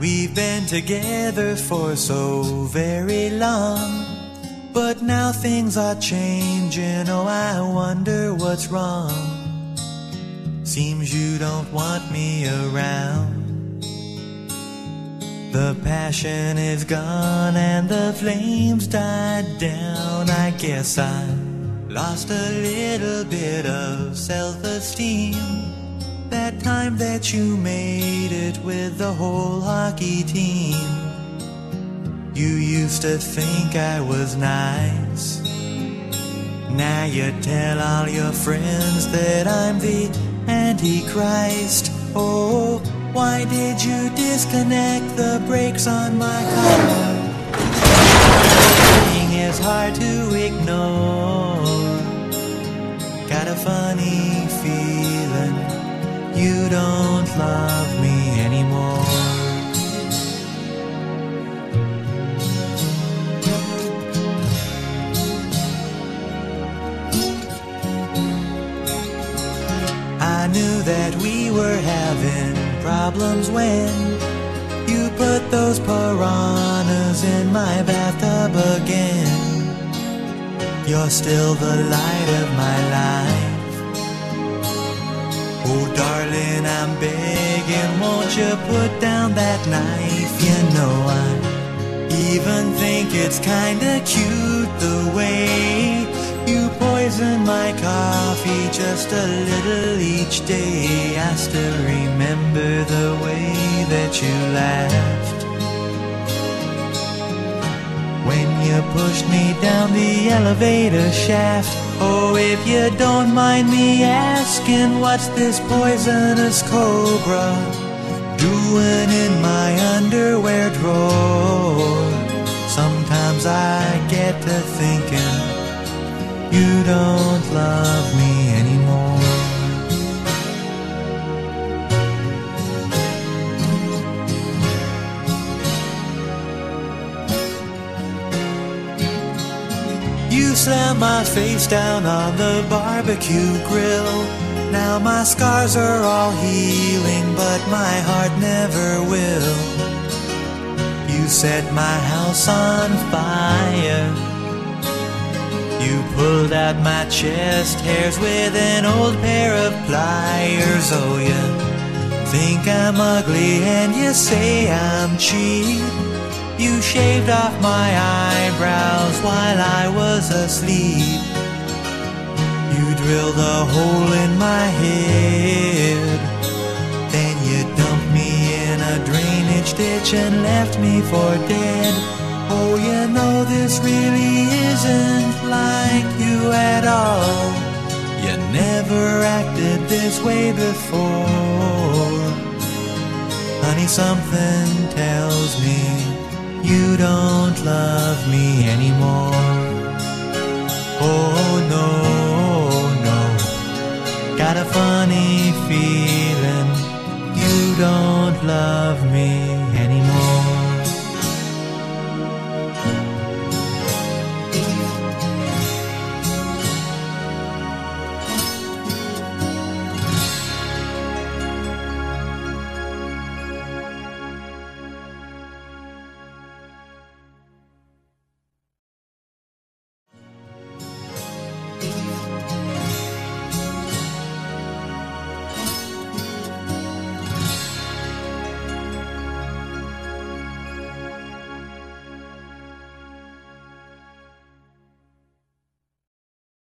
We've been together for so very long. But now things are changing. Oh, I wonder what's wrong. Seems you don't want me around. The passion is gone and the flames died down. I guess I lost a little bit of self esteem. That time that you made it with the whole hockey team. You used to think I was nice. Now you tell all your friends that I'm the Antichrist. Oh, why did you disconnect the brakes on my car? Thing is hard to ignore. Knew that we were having problems when you put those piranhas in my bathtub again. You're still the light of my life. Oh, darling, I'm begging, won't you put down that knife? You know, I even think it's kinda cute the way poison my coffee just a little each day. I still remember the way that you laughed when you pushed me down the elevator shaft. Oh, if you don't mind me asking, what's this poisonous cobra doing in my underwear drawer? Sometimes I get to you don't love me anymore. You slammed my face down on the barbecue grill. Now my scars are all healing, but my heart never will. You set my house on fire. Pulled out my chest hairs with an old pair of pliers. Oh, you think I'm ugly and you say I'm cheap. You shaved off my eyebrows while I was asleep. You drilled a hole in my head. Then you dumped me in a drainage ditch and left me for dead. Oh, you know this really isn't like you at all. You never acted this way before. Honey, something tells me you don't love me anymore. Oh, no, no. Got a funny feeling you don't love me